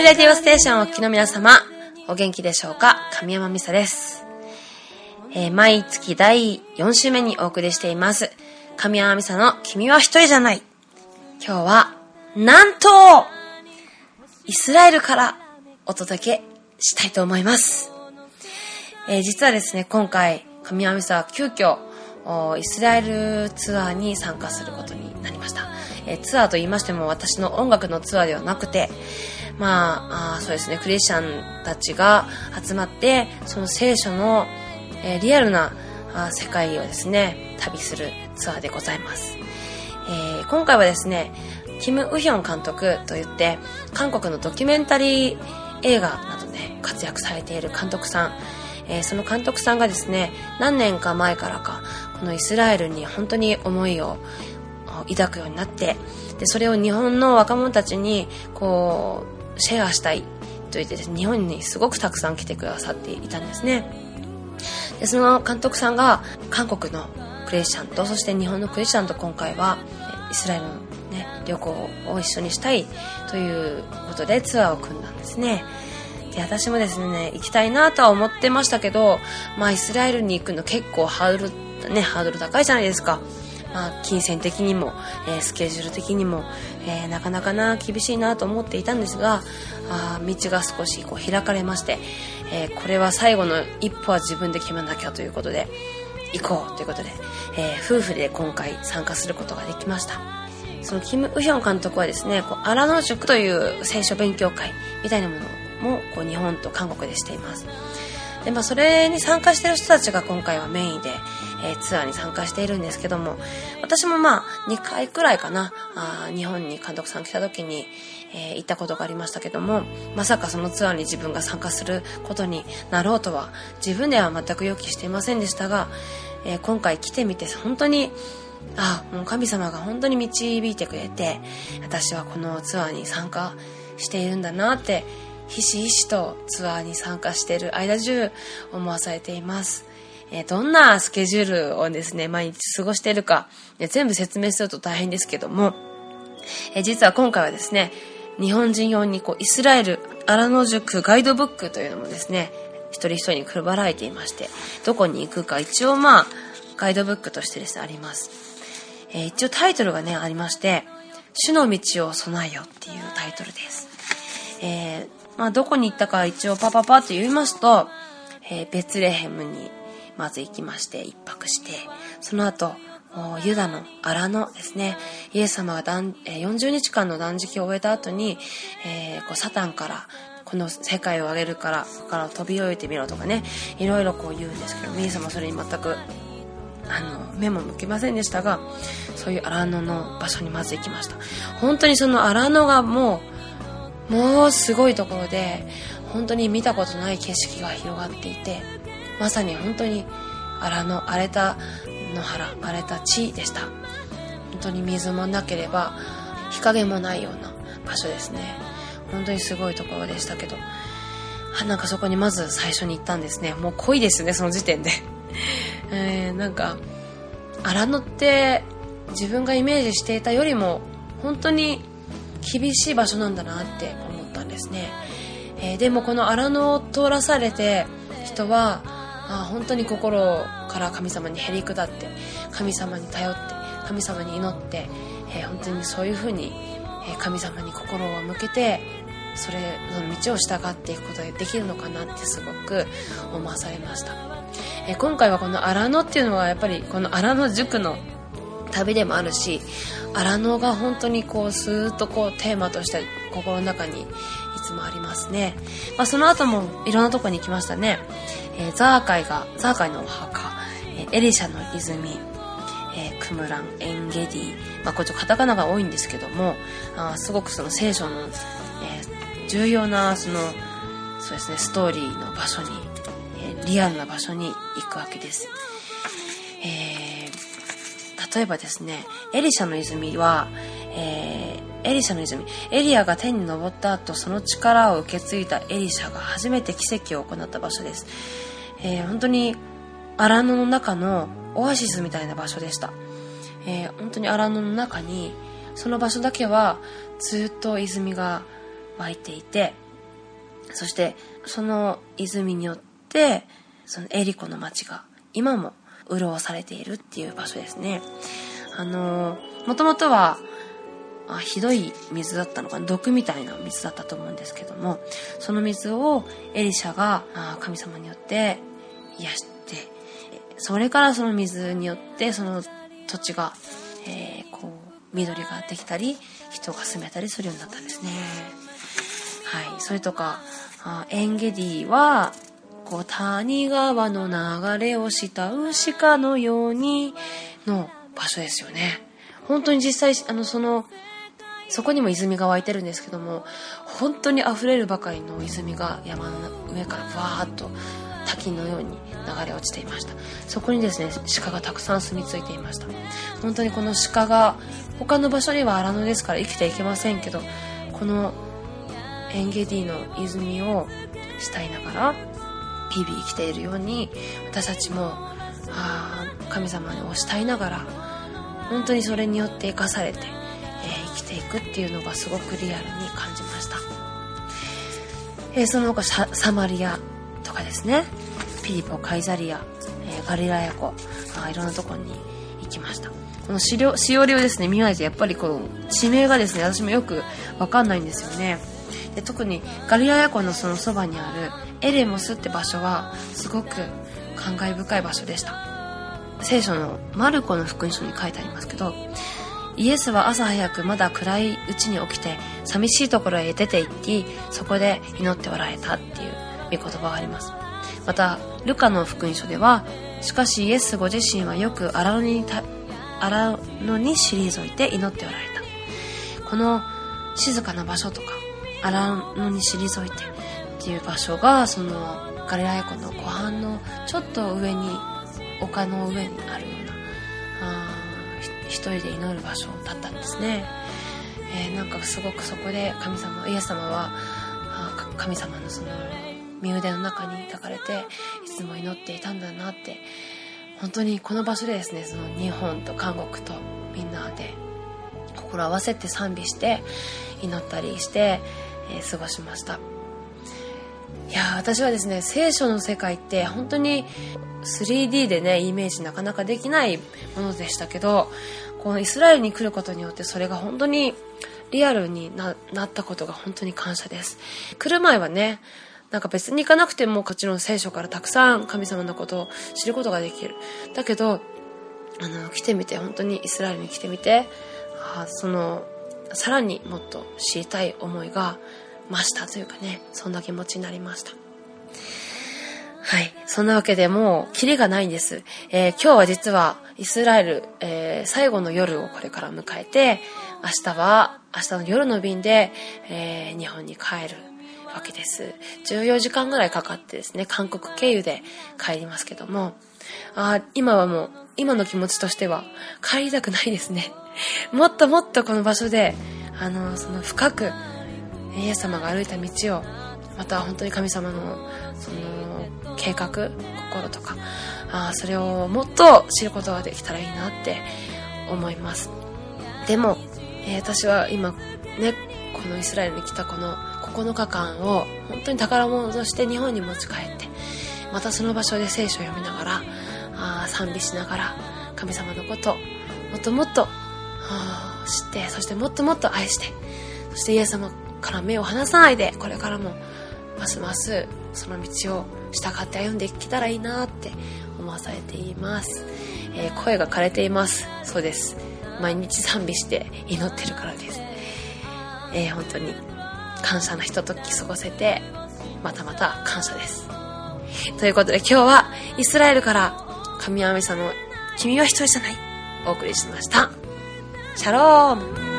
ゴスペルレディオステーションをお聞きの皆様、お元気でしょうか？神山美沙です。えー、毎月第4週目にお送りしています。神山美沙の君は一人じゃない。今日は、なんと、イスラエルからお届けしたいと思います。えー、実はですね、今回、神山美沙は急遽、イスラエルツアーに参加することになりました。えー、ツアーと言いましても私の音楽のツアーではなくて、まあ、あそうですね、クリスチャンたちが集まって、その聖書の、えー、リアルなあ世界をですね、旅するツアーでございます。えー、今回はですね、キム・ウヒョン監督といって、韓国のドキュメンタリー映画などで活躍されている監督さん、えー、その監督さんがですね、何年か前からか、このイスラエルに本当に思いを抱くようになって、で、それを日本の若者たちに、こう、シェアしたいと言ってですね、日本にすごくたくさん来てくださっていたんですね。で、その監督さんが韓国のクリスチャンと、そして日本のクリスチャンと今回はイスラエルのね、旅行を一緒にしたいということでツアーを組んだんですね。で、私もですね、行きたいなとは思ってましたけど、まあイスラエルに行くの結構ハードル、ね、ハードル高いじゃないですか。まあ、金銭的にも、えー、スケジュール的にも、えー、なかなかな厳しいなと思っていたんですがあ道が少しこう開かれまして、えー、これは最後の一歩は自分で決めなきゃということで行こうということで、え夫婦で今回参加することができました。そのキム・ウヒョン監督はですねこう荒野塾という聖書勉強会みたいなものもこう日本と韓国でしています。で、まあ、それに参加している人たちが今回はメインで、えー、ツアーに参加しているんですけども、私もまあ、2回くらいかな、あ日本に監督さん来た時に、えー、行ったことがありましたけども、まさかそのツアーに自分が参加することになろうとは、自分では全く予期していませんでしたが、えー、今回来てみて、本当に、あ、もう神様が本当に導いてくれて、私はこのツアーに参加しているんだなって、ひしひしとツアーに参加している間中思わされています。えどんなスケジュールをですね、毎日過ごしているか、全部説明すると大変ですけども、え実は今回はですね、日本人用にこうイスラエル荒野塾ガイドブックというのもですね、一人一人に配られていまして、どこに行くか一応まあ、ガイドブックとしてですね、あります。えー、一応タイトルがね、ありまして、主の道を備えよっていうタイトルです。えー、まあ、どこに行ったか一応パパパって言いますと、えー、ベツレヘムにまず行きまして一泊して、その後、ユダの荒野ですね。イエス様が40日間の断食を終えた後に、えー、こうサタンから、この世界をあげるから、から飛び降りてみろとかね、いろいろこう言うんですけど、イエス様それに全く、あの、目も向きませんでしたが、そういう荒野の場所にまず行きました。本当にその荒野がもう、もうすごいところで本当に見たことない景色が広がっていてまさに本当に荒の荒れた野原荒れた地でした。本当に水もなければ日陰もないような場所ですね。本当にすごいところでしたけど。あなんかそこにまず最初に行ったんですね。もう濃いですねその時点で。えー、なんか荒野って自分がイメージしていたよりも本当に厳しい場所なんだなって思ったんですね、えー、でもこの荒野を通らされて人はあ本当に心から神様にへり下って神様に頼って神様に祈って、えー、本当にそういうふうに、え神様に心を向けてそれの道を従っていくことができるのかなってすごく思わされました、えー、今回はこの荒野っていうのはやっぱりこの荒野塾の旅でもあるし荒野が本当にこうスーッとこうテーマとして心の中にいつもありますね、まあ、その後もいろんなとこに行きましたね、えー、ザーカイがザーカイのお墓、えー、エリシャの泉、えー、クムランエンゲディ、まあ、こっちカタカナが多いんですけどもあすごくその聖書の、えー、重要なそのそうですねストーリーの場所に、えー、リアルな場所に行くわけです、えー例えばですね、エリシャの泉は、えー、エリシャの泉、エリアが天に昇った後、その力を受け継いだエリシャが初めて奇跡を行った場所です。えー、本当に荒野の中のオアシスみたいな場所でした。えー、本当に荒野の中に、その場所だけはずっと泉が湧いていて、そしてその泉によって、そのエリコの町が今も潤されているっていう場所ですね。あのー、もともとは、あひどい水だったのかな？毒みたいな水だったと思うんですけどもその水をエリシャが神様によって癒してそれからその水によってその土地が、えー、こう緑ができたり人が住めたりするようになったんですね。はい。それとかあエンゲディはこう谷川の流れを慕う鹿のようにの場所ですよね。本当に実際あのそのそこにも泉が湧いてるんですけども本当に溢れるばかりの泉が山の上からバーッと滝のように流れ落ちていました。そこにですね鹿がたくさん住み着いていました。本当にこの鹿が他の場所には荒野ですから生きていけませんけどこのエンゲディの泉を慕いながら日々生きているように私たちもあ神様を慕いながら本当にそれによって生かされてていくっていうのがすごくリアルに感じました、えー、その他サマリアとかですね。ピリポカイザリア、えー、ガリラヤ湖あいろんなとこに行きました。このしおりをですね見ないとやっぱりこの地名がですね私もよくわかんないんですよね。で特にガリラヤ湖のそのそばにあるエレモスって場所はすごく感慨深い場所でした。聖書のマルコの福音書に書いてありますけどイエスは朝早くまだ暗いうちに起きて寂しいところへ出て行ってそこで祈っておられたっていう御言葉があります。またルカの福音書ではしかしイエスご自身はよく荒野に荒野に退いて祈っておられた。この静かな場所とか荒野に退いてっていう場所がそのガリラヤ湖の湖畔のちょっと上に丘の上にある一人で祈る場所だったんですね、えー、なんかすごくそこで神様イエス様は神様のその身腕の中に抱かれていつも祈っていたんだなって。本当にこの場所でですねその日本と韓国とみんなで心合わせて賛美して祈ったりして、えー、過ごしました。いや私はですね聖書の世界って本当に 3D でねイメージなかなかできないものでしたけどこのイスラエルに来ることによってそれが本当にリアルになったことが本当に感謝です。来る前はねなんか別に行かなくてもこっちの聖書からたくさん神様のことを知ることができる。だけどあの来てみて本当にイスラエルに来てみてあそのさらにもっと知りたい思いが増したというかねそんな気持ちになりましたはい。そんなわけでもう、キリがないんです。えー、今日は実は、イスラエル、えー、最後の夜をこれから迎えて、明日は、明日の夜の便で、えー、日本に帰るわけです。14時間ぐらいかかってですね、韓国経由で帰りますけども、あ今はもう、今の気持ちとしては、帰りたくないですね。もっともっとこの場所で、あの、その深く、イエス様が歩いた道を、また本当に神様の、その、計画、心とか、あそれをもっと知ることができたらいいなって思います。でも、えー、私は今、ね、このイスラエルに来たこの9日間を本当に宝物として日本に持ち帰ってまたその場所で聖書を読みながらあ賛美しながら神様のこともっともっと知ってそしてもっともっと愛してそしてイエス様から目を離さないでこれからもますますその道を従って歩んでいけたらいいなって思わされています、えー、声が枯れています。そうです。毎日賛美して祈ってるからです、えー、本当に感謝のひととき過ごせてまたまた感謝です。ということで今日はイスラエルから神山さんの「君は一人じゃない」お送りしました。シャローム。